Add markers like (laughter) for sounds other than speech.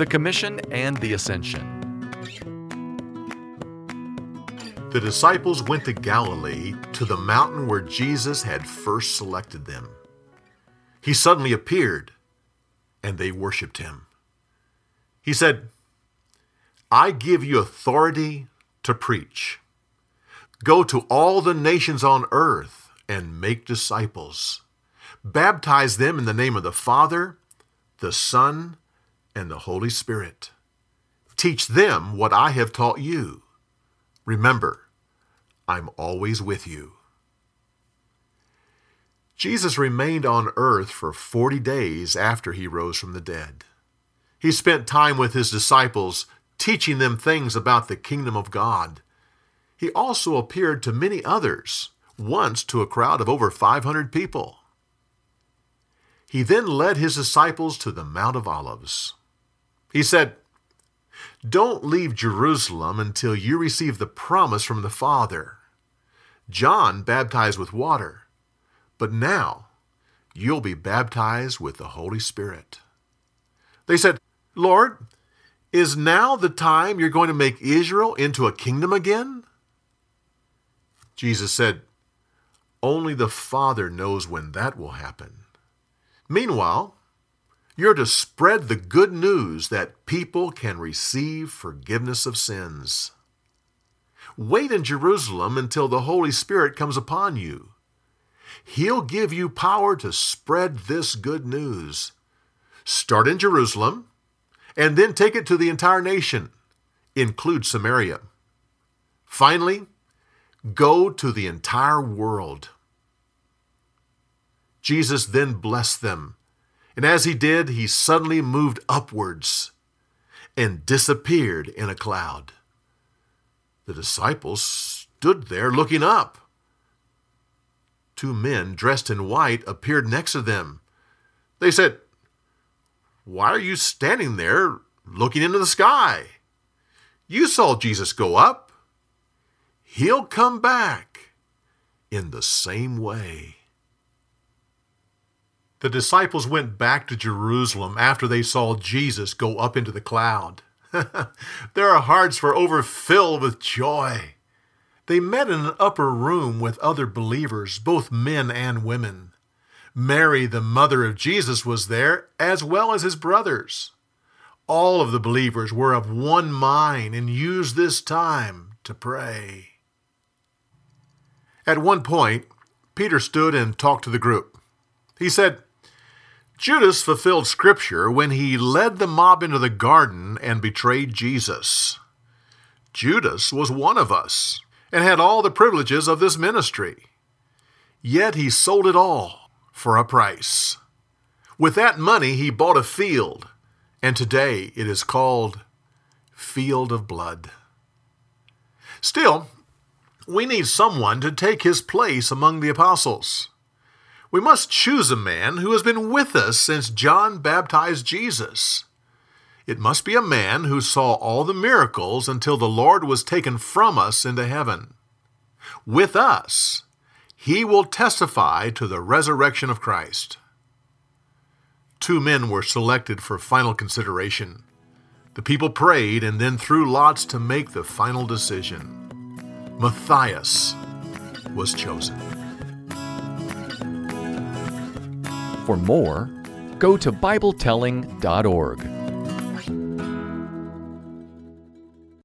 the Commission and the Ascension. The disciples went to Galilee to the mountain where Jesus had first selected them. He suddenly appeared, and they worshiped him. He said, I give you authority to preach. Go to all the nations on earth and make disciples. Baptize them in the name of the Father, the Son, and the Holy Spirit. Teach them what I have taught you. Remember, I'm always with you. Jesus remained on earth for 40 days after he rose from the dead. He spent time with his disciples teaching them things about the kingdom of God. He also appeared to many others, once to a crowd of over 500 people. He then led his disciples to the Mount of Olives. He said, Don't leave Jerusalem until you receive the promise from the Father. John baptized with water, but now you'll be baptized with the Holy Spirit. They said, Lord, is now the time you're going to make Israel into a kingdom again? Jesus said, Only the Father knows when that will happen. Meanwhile, you're to spread the good news that people can receive forgiveness of sins. Wait in Jerusalem until the Holy Spirit comes upon you. He'll give you power to spread this good news. Start in Jerusalem and then take it to the entire nation, include Samaria. Finally, go to the entire world. Jesus then blessed them, and as he did, he suddenly moved upwards and disappeared in a cloud. The disciples stood there looking up. Two men dressed in white appeared next to them. They said, why are you standing there looking into the sky? You saw Jesus go up. He'll come back in the same way. The disciples went back to Jerusalem after they saw Jesus go up into the cloud. (laughs) Their hearts were overfilled with joy. They met in an upper room with other believers, both men and women. Mary, the mother of Jesus, was there, as well as his brothers. All of the believers were of one mind and used this time to pray. At one point, Peter stood and talked to the group. He said, Judas fulfilled Scripture when he led the mob into the garden and betrayed Jesus. Judas was one of us and had all the privileges of this ministry. Yet he sold it all for a price. With that money, he bought a field, and today it is called Field of Blood. Still, we need someone to take his place among the apostles. We must choose a man who has been with us since John baptized Jesus. It must be a man who saw all the miracles until the Lord was taken from us into heaven. With us, he will testify to the resurrection of Christ. Two men were selected for final consideration. The people prayed and then threw lots to make the final decision. Matthias was chosen. For more, go to BibleTelling.org.